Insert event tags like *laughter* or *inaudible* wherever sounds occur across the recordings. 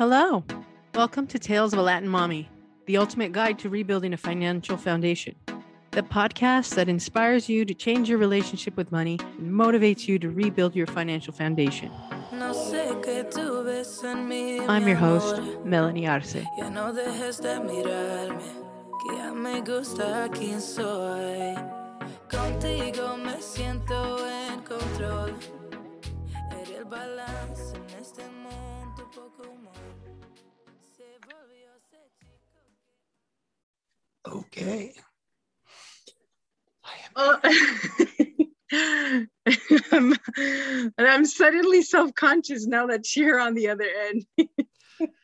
Hello. Welcome to Tales of a Latin Mommy, the ultimate guide to rebuilding a financial foundation. The podcast that inspires you to change your relationship with money and motivates you to rebuild your financial foundation. I'm your host, Melanie Arce. Contigo me siento en control. Okay. Oh, *laughs* I'm, and I'm suddenly self-conscious now that you're on the other end.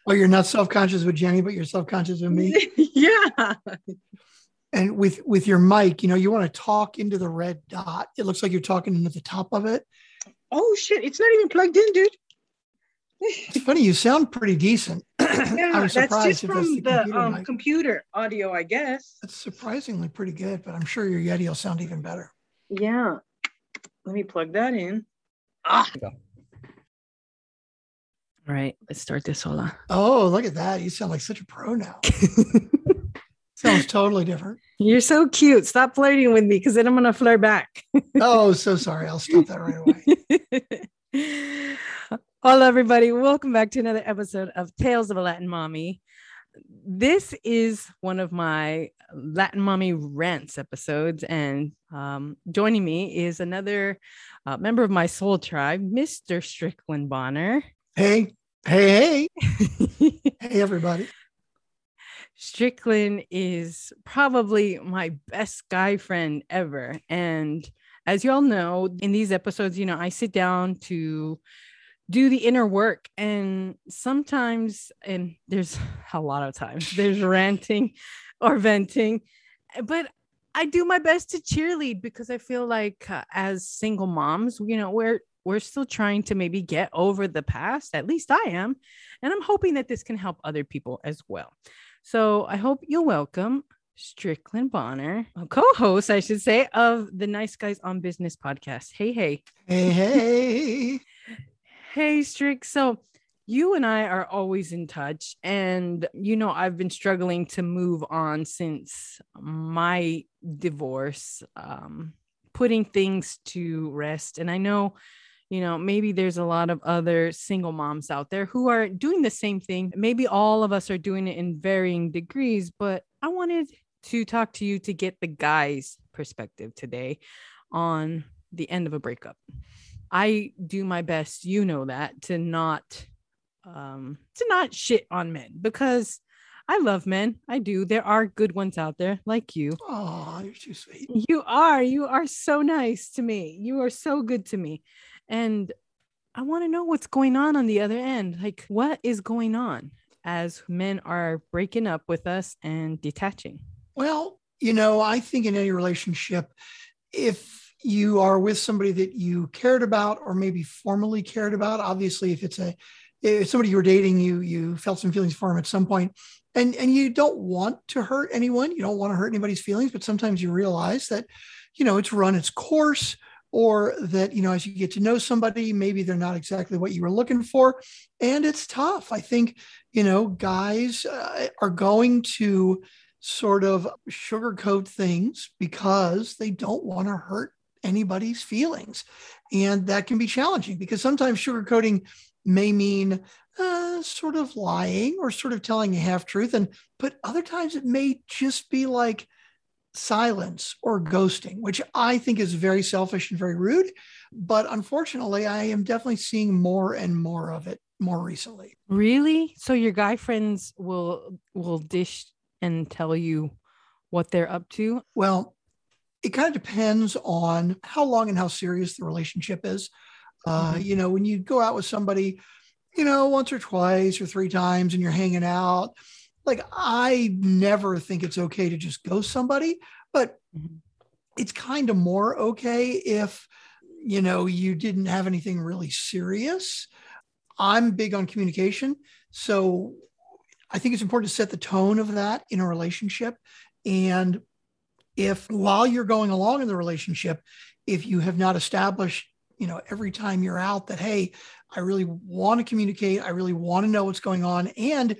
oh, you're not self-conscious with Jenny, but you're self-conscious with me. *laughs* yeah. And with with your mic, you know, you want to talk into the red dot. It looks like you're talking into the top of it. Oh shit! It's not even plugged in, dude. It's funny. You sound pretty decent. Yeah, that's just from that's the, the computer, um, computer, audio, I guess. It's surprisingly pretty good, but I'm sure your Yeti will sound even better. Yeah. Let me plug that in. Ah. All right, let's start this, Hola. Oh, look at that. You sound like such a pro now. *laughs* Sounds totally different. You're so cute. Stop flirting with me because then I'm going to flirt back. oh, so sorry. I'll stop that right away. *laughs* Hello, everybody. Welcome back to another episode of Tales of a Latin Mommy. This is one of my Latin Mommy rants episodes, and um, joining me is another uh, member of my soul tribe, Mr. Strickland Bonner. Hey, hey, hey, *laughs* hey, everybody. Strickland is probably my best guy friend ever. And as you all know, in these episodes, you know, I sit down to do the inner work. And sometimes and there's *laughs* a lot of times there's ranting or venting but i do my best to cheerlead because i feel like uh, as single moms you know we're we're still trying to maybe get over the past. At least i am. And i'm hoping that this can help other people as well. So i hope you'll welcome Strickland Bonner, a co-host, I should say, of the Nice Guys on Business podcast. Hey, hey, hey, hey. Hey, Strick. So you and I are always in touch. And, you know, I've been struggling to move on since my divorce, um, putting things to rest. And I know, you know, maybe there's a lot of other single moms out there who are doing the same thing. Maybe all of us are doing it in varying degrees, but I wanted to talk to you to get the guy's perspective today on the end of a breakup. I do my best, you know that, to not um to not shit on men because I love men. I do. There are good ones out there like you. Oh, you're too sweet. You are. You are so nice to me. You are so good to me. And I want to know what's going on on the other end. Like, what is going on as men are breaking up with us and detaching? Well, you know, I think in any relationship, if you are with somebody that you cared about or maybe formally cared about. Obviously if it's a if somebody you were dating you you felt some feelings for them at some point and and you don't want to hurt anyone. You don't want to hurt anybody's feelings but sometimes you realize that you know it's run its course or that you know as you get to know somebody maybe they're not exactly what you were looking for. And it's tough. I think you know guys uh, are going to sort of sugarcoat things because they don't want to hurt anybody's feelings. And that can be challenging because sometimes sugarcoating may mean uh, sort of lying or sort of telling a half truth. And but other times it may just be like silence or ghosting, which I think is very selfish and very rude. But unfortunately, I am definitely seeing more and more of it more recently. Really? So your guy friends will will dish and tell you what they're up to? Well, it kind of depends on how long and how serious the relationship is. Uh, mm-hmm. You know, when you go out with somebody, you know, once or twice or three times and you're hanging out, like I never think it's okay to just ghost somebody, but mm-hmm. it's kind of more okay if, you know, you didn't have anything really serious. I'm big on communication. So I think it's important to set the tone of that in a relationship. And if while you're going along in the relationship, if you have not established you know, every time you're out that, hey, I really want to communicate. I really want to know what's going on. And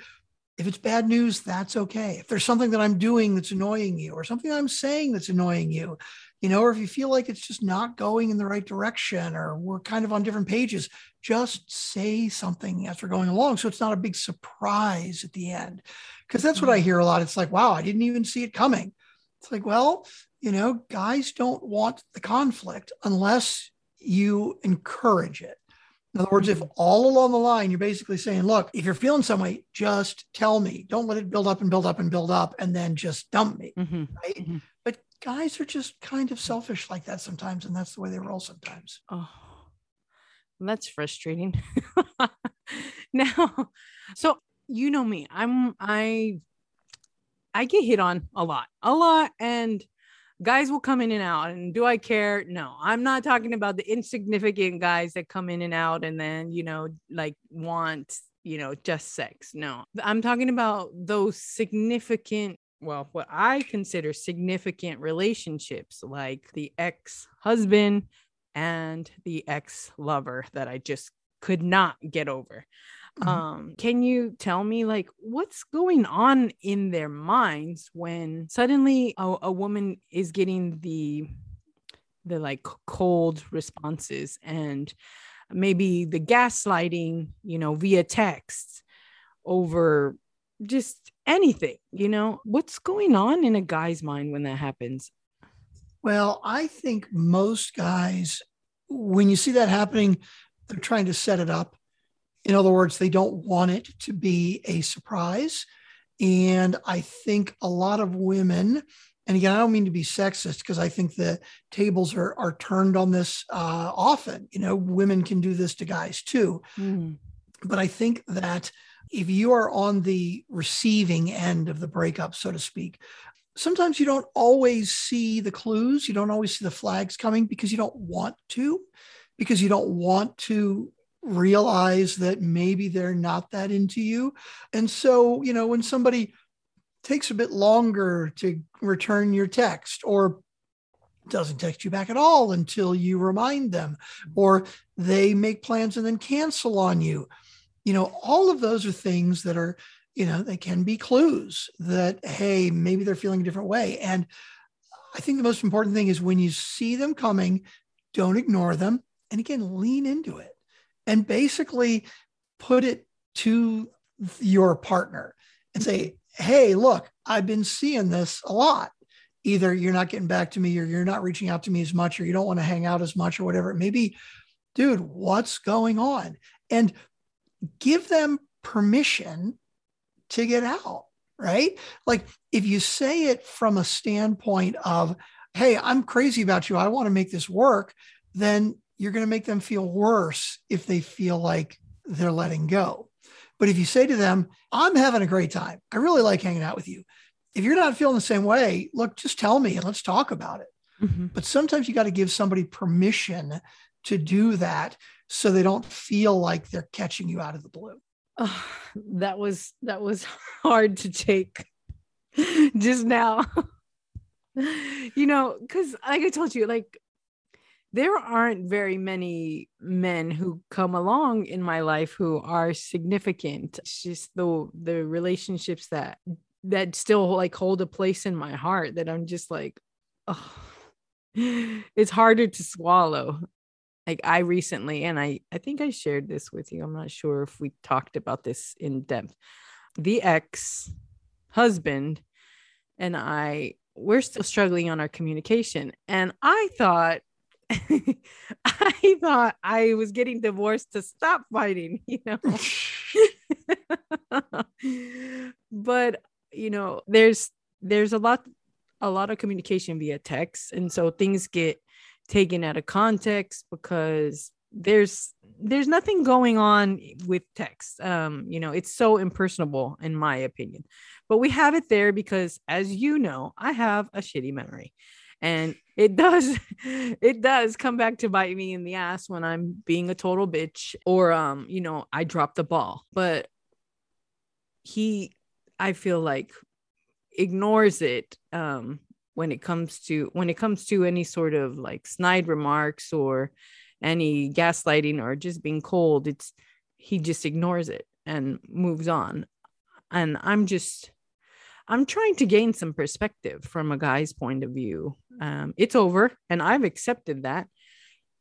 if it's bad news, that's okay. If there's something that I'm doing that's annoying you or something I'm saying that's annoying you, you know, or if you feel like it's just not going in the right direction or we're kind of on different pages, just say something as we're going along. So it's not a big surprise at the end. Because that's what I mm-hmm. hear a lot. It's like, wow, I didn't even see it coming. It's like, well, you know, guys don't want the conflict unless you encourage it. In other words, if mm-hmm. all along the line you're basically saying, look, if you're feeling some way, just tell me. Don't let it build up and build up and build up and then just dump me. Mm-hmm. Right. Mm-hmm. But guys are just kind of selfish like that sometimes. And that's the way they roll sometimes. Oh, that's frustrating. *laughs* now, so you know me, I'm, I, I get hit on a lot, a lot. And guys will come in and out and do i care no i'm not talking about the insignificant guys that come in and out and then you know like want you know just sex no i'm talking about those significant well what i consider significant relationships like the ex-husband and the ex-lover that i just could not get over Mm-hmm. Um, can you tell me like what's going on in their minds when suddenly a, a woman is getting the the like cold responses and maybe the gaslighting, you know, via text over just anything, you know? What's going on in a guy's mind when that happens? Well, I think most guys, when you see that happening, they're trying to set it up. In other words, they don't want it to be a surprise. And I think a lot of women, and again, I don't mean to be sexist because I think the tables are, are turned on this uh, often. You know, women can do this to guys too. Mm. But I think that if you are on the receiving end of the breakup, so to speak, sometimes you don't always see the clues. You don't always see the flags coming because you don't want to, because you don't want to realize that maybe they're not that into you. And so, you know, when somebody takes a bit longer to return your text or doesn't text you back at all until you remind them, or they make plans and then cancel on you, you know, all of those are things that are, you know, they can be clues that, hey, maybe they're feeling a different way. And I think the most important thing is when you see them coming, don't ignore them. And again, lean into it and basically put it to your partner and say, mm-hmm. Hey, look, I've been seeing this a lot. Either you're not getting back to me or you're not reaching out to me as much or you don't want to hang out as much or whatever it may be. Dude, what's going on? And give them permission to get out, right? Like if you say it from a standpoint of, Hey, I'm crazy about you. I want to make this work. Then you're going to make them feel worse if they feel like they're letting go. But if you say to them, I'm having a great time, I really like hanging out with you. If you're not feeling the same way, look, just tell me and let's talk about it. Mm-hmm. But sometimes you got to give somebody permission to do that so they don't feel like they're catching you out of the blue. Oh, that was that was hard to take *laughs* just now. *laughs* you know, because like I told you, like there aren't very many men who come along in my life who are significant. It's just the the relationships that that still like hold a place in my heart that i'm just like oh *laughs* it's harder to swallow. Like i recently and i i think i shared this with you i'm not sure if we talked about this in depth. The ex husband and i we're still struggling on our communication and i thought I thought I was getting divorced to stop fighting, *laughs* you know. but you know, there's there's a lot a lot of communication via text. And so things get taken out of context because there's there's nothing going on with text. Um you know it's so impersonable in my opinion. But we have it there because as you know i have a shitty memory and it does *laughs* it does come back to bite me in the ass when i'm being a total bitch or um you know i drop the ball but he i feel like ignores it um when it comes to when it comes to any sort of like snide remarks or any gaslighting or just being cold. It's he just ignores it and moves on. And I'm just I'm trying to gain some perspective from a guy's point of view. Um, it's over, and I've accepted that.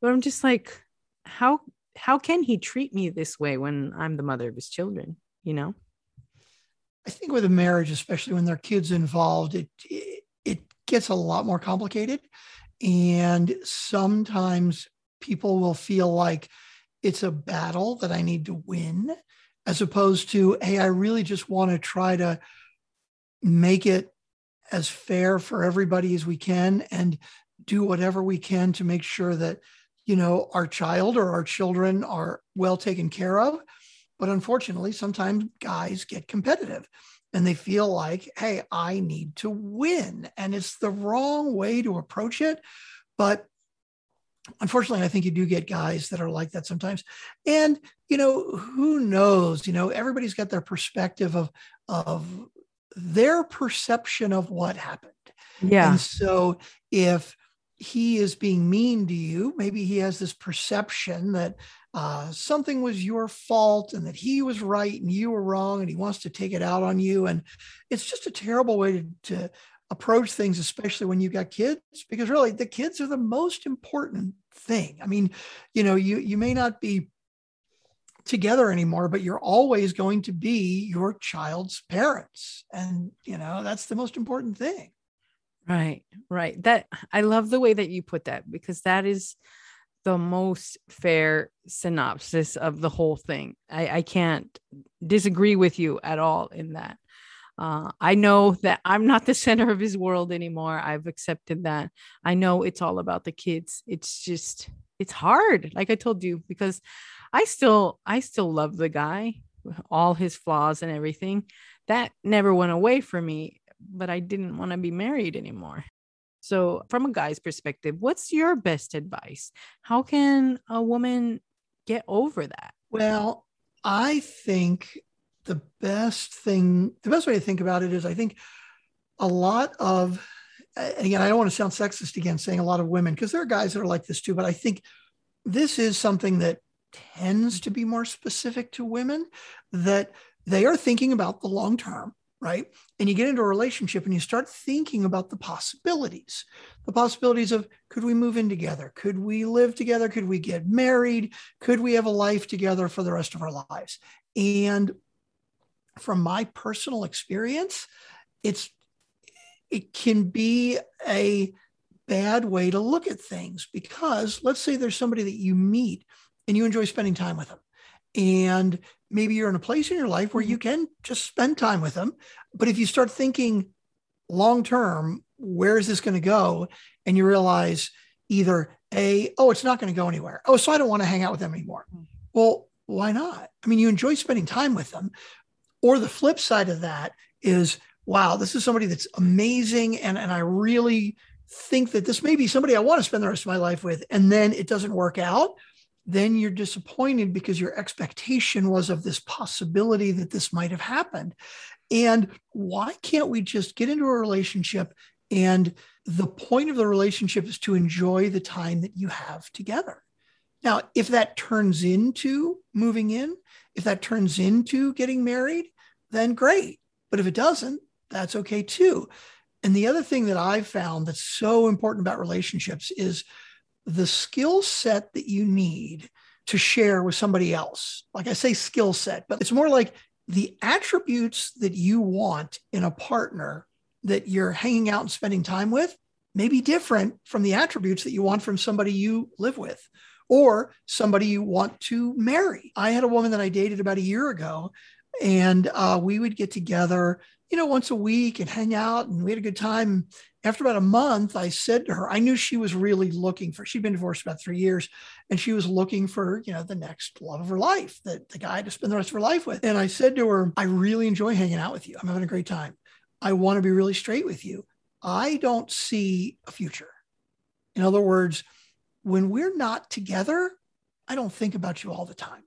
But I'm just like, how how can he treat me this way when I'm the mother of his children? You know. I think with a marriage, especially when there are kids involved, it, it it gets a lot more complicated, and sometimes people will feel like it's a battle that I need to win, as opposed to, hey, I really just want to try to make it as fair for everybody as we can and do whatever we can to make sure that you know our child or our children are well taken care of. But unfortunately sometimes guys get competitive and they feel like hey i need to win. And it's the wrong way to approach it. But unfortunately i think you do get guys that are like that sometimes. And you know who knows? You know everybody's got their perspective of of their perception of what happened. Yeah. And so if he is being mean to you, maybe he has this perception that uh, something was your fault and that he was right and you were wrong and he wants to take it out on you. And it's just a terrible way to, to approach things, especially when you've got kids, because really the kids are the most important thing. I mean, you know, you you may not be together anymore, but you're always going to be your child's parents. And, you know, that's the most important thing. Right, right. That I love the way that you put that because that is the most fair synopsis of the whole thing. I, I can't disagree with you at all in that. Uh, I know that I'm not the *laughs* center of his world anymore. I've accepted that. I know it's all about the kids. It's just, it's hard, like I told you, because I still I still love the guy, all his flaws and everything. That never went away from me, but I didn't want to be married anymore. So, from a guy's perspective, what's your best advice? How can a woman get over that? Well, I think the best thing, the best way to think about it is I think a lot of, again, I don't want to sound sexist again saying a lot of women, because there are guys that are like this too, but I think this is something that tends to be more specific to women that they are thinking about the long term right? And you get into a relationship and you start thinking about the possibilities the possibilities of could we move in together? Could we live together? Could we get married? Could we have a life together for the rest of our lives? And from my personal experience it's it can be a bad way to look at things because let's say there's somebody that you meet and you enjoy spending time with them. And maybe you're in a place in your life where you mm-hmm. can just spend time with them. But if you start thinking long term, where is this going to go? And you realize either A, oh, it's not going to go anywhere. Oh, so I don't want to hang out with them anymore. Mm-hmm. Well, why not? I mean, you enjoy spending time with them. Or the flip side of that is, wow, this is somebody that's amazing. And, and I really think that this may be somebody I want to spend the rest of my life with. And then it doesn't work out then you're disappointed because your expectation was of this possibility that this might have happened. And why can't we just get into a relationship and the point of the relationship is to enjoy the time that you have together? Now, if that turns into moving in, if that turns into getting married, then great. But if it doesn't, that's okay too. And the other thing that I've found that's so important about relationships is the skill set that you need to share with somebody else. Like I say, skill set, but it's more like the attributes that you want in a partner that you're hanging out and spending time with may be different from the attributes that you want from somebody you live with or somebody you want to marry. I had a woman that I dated about a year ago, and uh, we would get together, you know, once a week and hang out, and we had a good time after about a month, I said to her, I knew she was really looking for, she'd been divorced about three years and she was looking for, you know, the next love of her life, that the guy to spend the rest of her life with. And I said to her, I really enjoy hanging out with you. I'm having a great time. I want to be really straight with you. I don't see a future. In other words, when we're not together, I don't think about you all the time.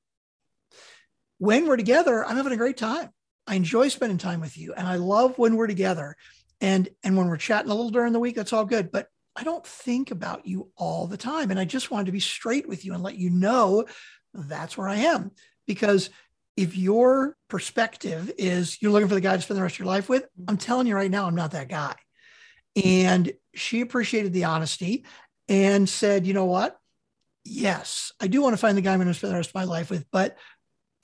When we're together, I'm having a great time. I enjoy spending time with you and I love when we're together and and when we're chatting a little during the week that's all good but I don't think about you all the time. And I just wanted to be straight with you and let you know that's where I am. Because if your perspective is you're looking for the guy to spend the rest of your life with, mm-hmm. I'm telling you right now, I'm not that guy. And she appreciated the honesty and said, you know what? Yes, I do want to find the guy I'm going to spend the rest of my life with, but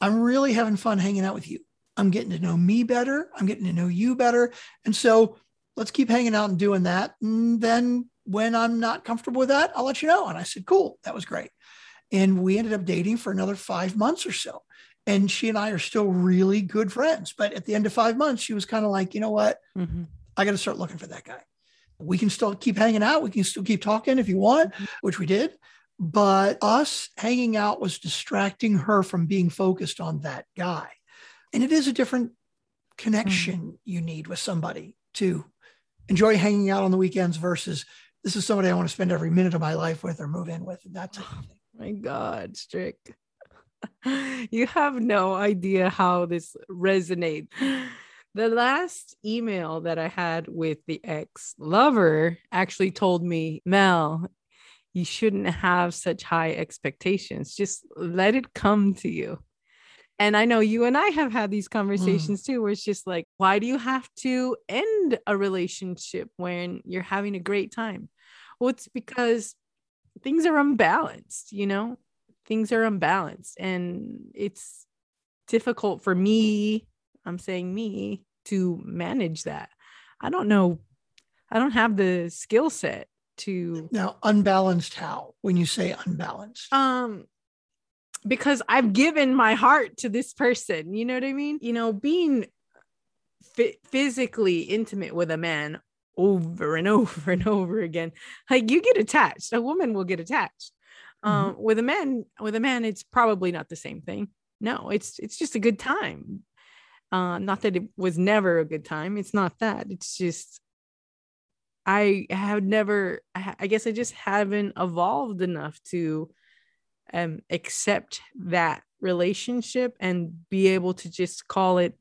I'm really having fun hanging out with you. I'm getting to know me better. I'm getting to know you better. And so let's keep hanging out and doing that. And then when I'm not comfortable with that, I'll let you know. And I said, cool, that was great. And we ended up dating for another five months or so. And she and I are still really good friends. But at the end of five months, she was kind of like, you know what? Mm-hmm. I got to start looking for that guy. We can still keep hanging out. We can still keep talking if you want, mm-hmm. which we did. But us hanging out was distracting her from being focused on that guy. And it is a different connection mm-hmm. you need with somebody to enjoy hanging out on the weekends versus this is somebody I want to spend every minute of my life with or move in with. And that's *sighs* oh, my God, Strick. *laughs* you have no idea how this resonates. The last email that I had with the ex lover actually told me, Mel, you shouldn't have such high expectations. Just let it come to you. And I know you and I have had these conversations mm. too, where it's just like, why do you have to end a relationship when you're having a great time? Well, it's because things are unbalanced, you know, things are unbalanced. And it's difficult for me, I'm saying me, to manage that. I don't know. I don't have the skill set to now unbalanced how when you say unbalanced um because I've given my heart to this person. You know what I mean? You know, being f- physically intimate with a man over and *laughs* over and over again, like you get attached. A woman will get attached. Um, mm-hmm. Um, with a man, with a man, it's probably not the same thing. No, it's it's just a good time. Uh, not that it was never a good time. It's not that. It's just I have never. I guess I just haven't evolved enough to um, accept that relationship and be able to just call it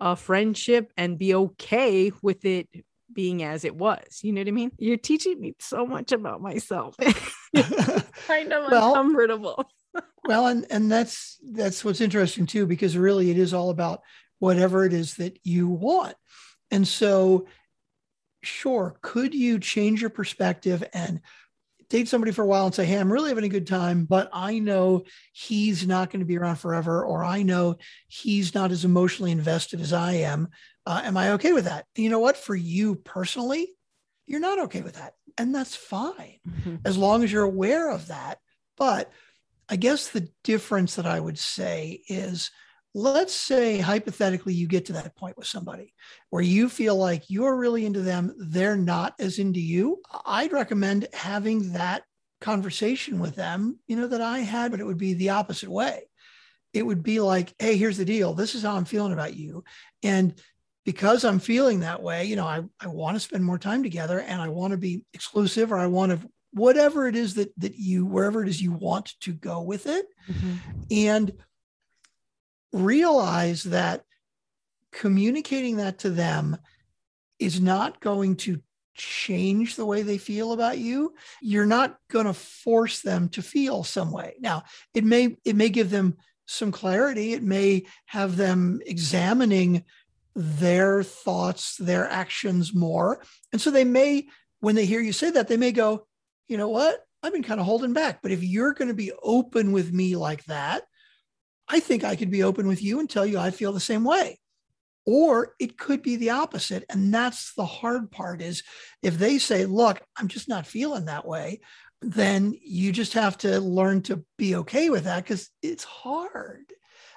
a friendship and be okay with it being as it was. You know what I mean? You're teaching me so much about myself. *laughs* kind of well, uncomfortable. *laughs* well, and and that's that's what's interesting too, because really it is all about whatever it is that you want. And so, sure, could you change your perspective and date somebody for a while and say, Hey, I'm really having a good time, but I know he's not going to be around forever, or I know he's not as emotionally invested as I am. Uh, am I okay with that? And you know what? For you personally, you're not okay with that. And that's fine mm-hmm. as long as you're aware of that. But I guess the difference that I would say is let's say hypothetically you get to that point with somebody where you feel like you're really into them they're not as into you. I'd recommend having that conversation with them you know that i had but it would be the opposite way. It would be like hey here's the deal. This is how i'm feeling about you. And because i'm feeling that way you know i, I want to spend more time together and i want to be exclusive or i want to whatever it is that that you wherever it is you want to go with it. Mm-hmm. and realize that communicating that to them is not going to change the way they feel about you. You're not going to force them to feel some way. Now it may it may give them some clarity. It may have them examining their thoughts their actions more. And so they may when they hear you say that they may go you know what? I've been kind of holding back. But if you're going to be open with me like that I think I could be open with you and tell you I feel the same way. Or it could be the opposite. And that's the hard part is if they say, look, I'm just not feeling that way, then you just have to learn to be okay with that because it's hard.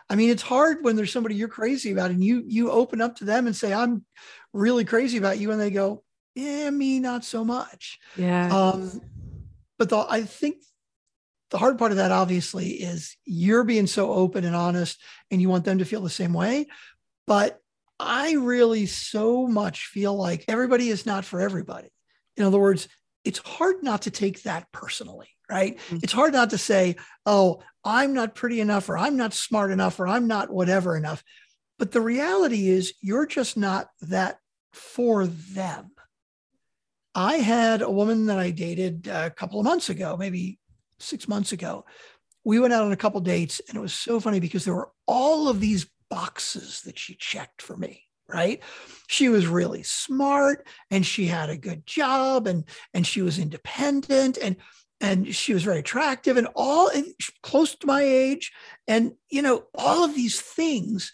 I mean, it's hard when there's somebody you're crazy about and you you open up to them and say, I'm really crazy about you. And they go, Yeah, me, not so much. Yeah. Um, but the, I think the hard part of that obviously is you're being so open and honest and you want them to feel the same way. But i really so much feel like everybody is not for everybody. In other words it's hard not to take that personally right? Mm-hmm. it's hard not to say oh i'm not pretty enough or i'm not smart enough or i'm not whatever enough. But the reality is you're just not that for them. I had a woman that I dated a couple of months ago, maybe six months ago. We went out on a couple dates, and it was so funny because there were all of these boxes that she checked for me right she was really smart and she had a good job and and she was independent and and she was very attractive and all and close to my age and you know all of these things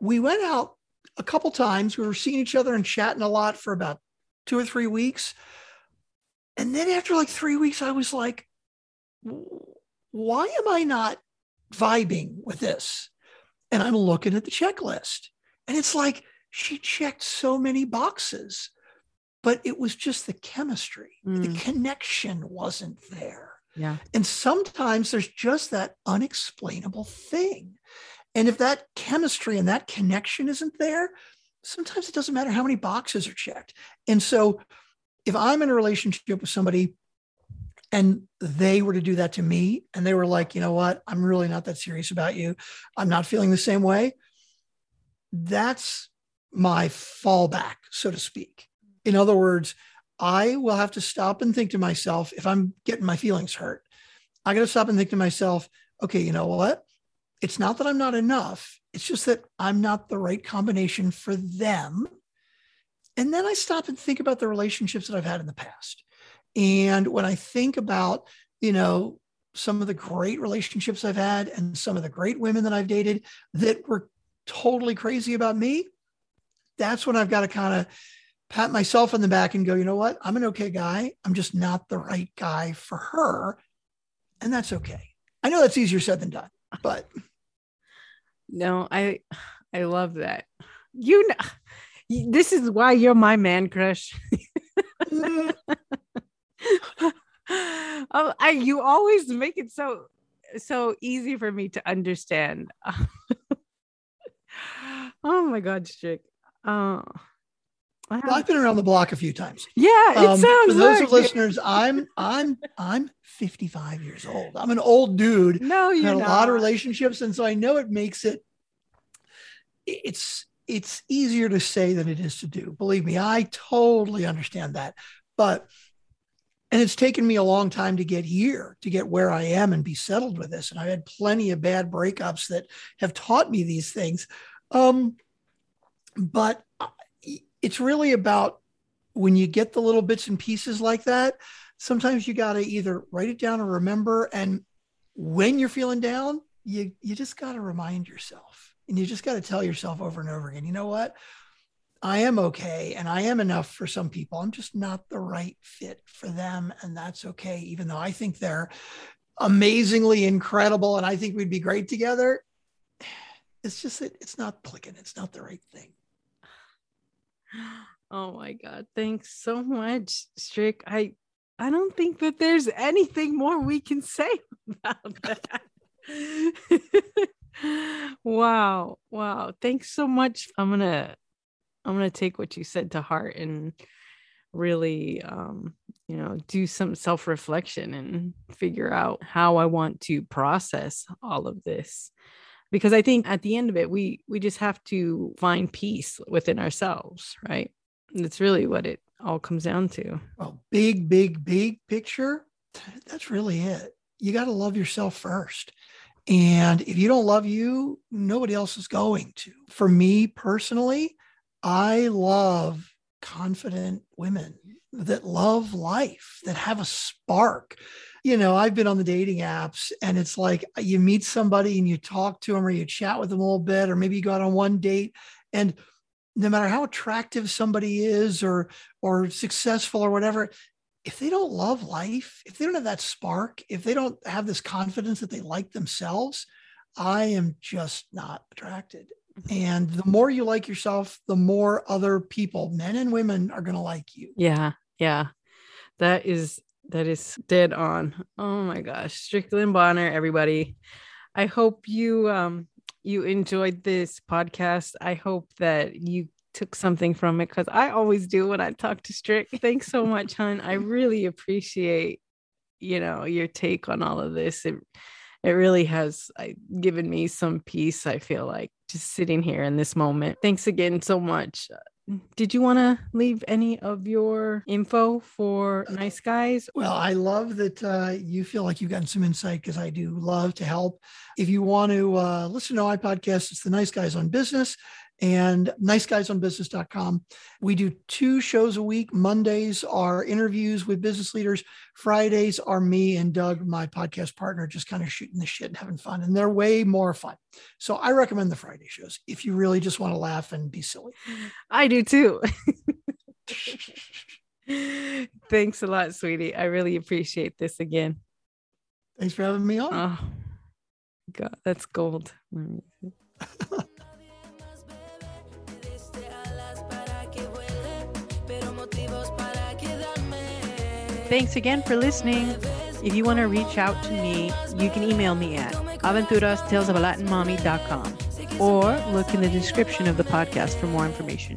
we went out a couple times we were seeing each other and chatting a lot for about two or three weeks and then after like three weeks i was like why am i not vibing with this? And i'm looking at the checklist. And it's like she checked so many boxes but it was just the chemistry. Mm. the connection wasn't there. Yeah. And sometimes there's just that unexplainable thing. And if that chemistry and that connection isn't there sometimes it doesn't matter how many boxes are checked. And so if i'm in a relationship with somebody and they were to do that to me and they were like you know what i'm really not that serious about you i'm not feeling the same way that's my fallback so to speak in other words, I will have to stop and think to myself if I'm getting my feelings hurt. I got to stop and think to myself, okay, you know what? It's not that I'm not enough. It's just that I'm not the right combination for them. And then I stop and think about the relationships that I've had in the past. And when I think about, you know, some of the great relationships I've had and some of the great women that I've dated that were totally crazy about me, that's when I've got to kind of pat myself on the back and go, you know what? I'm an okay guy. I'm just not the right guy for her. And that's okay. I know that's easier said than done, but no, I I love that. You know this is why you're my man crush. Mm. *laughs* oh, I you always make it so so easy for me to understand. *laughs* oh my god, Strick. Oh well, I've been around the block a few times. Yeah, it um, sounds. For those like listeners, I'm I'm I'm 55 years old. I'm an old dude. No, you had a lot of relationships, and so I know it makes it. It's it's easier to say than it is to do. Believe me, I totally understand that. But and it's taken me a long time to get here, to get where I am and be settled with this. And I've had plenty of bad breakups that have taught me these things. Um, but it's really about when you get the little bits and pieces like that, sometimes you got to either write it down or remember. And when you're feeling down, you, you just got to remind yourself and you just got to tell yourself over and over again, you know what? I am okay and I am enough for some people. I'm just not the right fit for them. And that's okay. Even though I think they're amazingly incredible and I think we'd be great together. It's just that it's not clicking. It's not the right thing. *sighs* Oh my god, thanks so much, Strick. I I don't think that there's anything more we can say *laughs* about that. *laughs* wow. Wow. Thanks so much. I'm to I'm going to take what you said to heart and really um you know do some self-reflection and figure out how I want to process all of this because I think at the end of it, we we just have to find peace within ourselves, right? That's really what it all comes down to. Well, big, big, big picture. That's really it. You got to love yourself first. And if you don't love you, nobody else is going to. For me personally, I love confident women that love life, that have a spark, you know, I've been on the dating apps and it's like you meet somebody and you talk to them or you chat with them a little bit, or maybe you go out on one date and no matter how attractive somebody is or or successful or whatever, if they don't love life, if they don't have that spark, if they don't have this confidence that they like themselves, I am just not attracted. And the more you like yourself, the more other people, men and women, are going to like you. Yeah. Yeah. That is that is dead on. Oh my gosh. Strickland Bonner, everybody. I hope you um you enjoyed this podcast. I hope that you took something from it because I always do when I talk to Strick. Thanks so much, hon. I really appreciate, you know, your take on all of this. It it really has I, given me some peace. I feel like just sitting here in this moment. Thanks again so much. did you want to leave any of your info for nice guys? Well, I love that uh, you feel like you've gotten some insight because I do love to help. If you want to uh, listen to my podcast, it's the Nice Guys on Business and niceguysonbusiness.com. We do two shows a week. Mondays are interviews with business leaders. Fridays are me and Doug, my podcast partner, just kind of shooting the shit and having fun. And they're way more fun. So I recommend the Friday shows if you really just want to laugh and be silly. I do too. *laughs* Thanks a lot, sweetie. I really appreciate this again. Thanks for having me on. Oh, God, that's gold. *laughs* Thanks again for listening. If you want to reach out to me, you can email me at aventurastalesofalatinmommy.com or look in the description of the podcast for more information.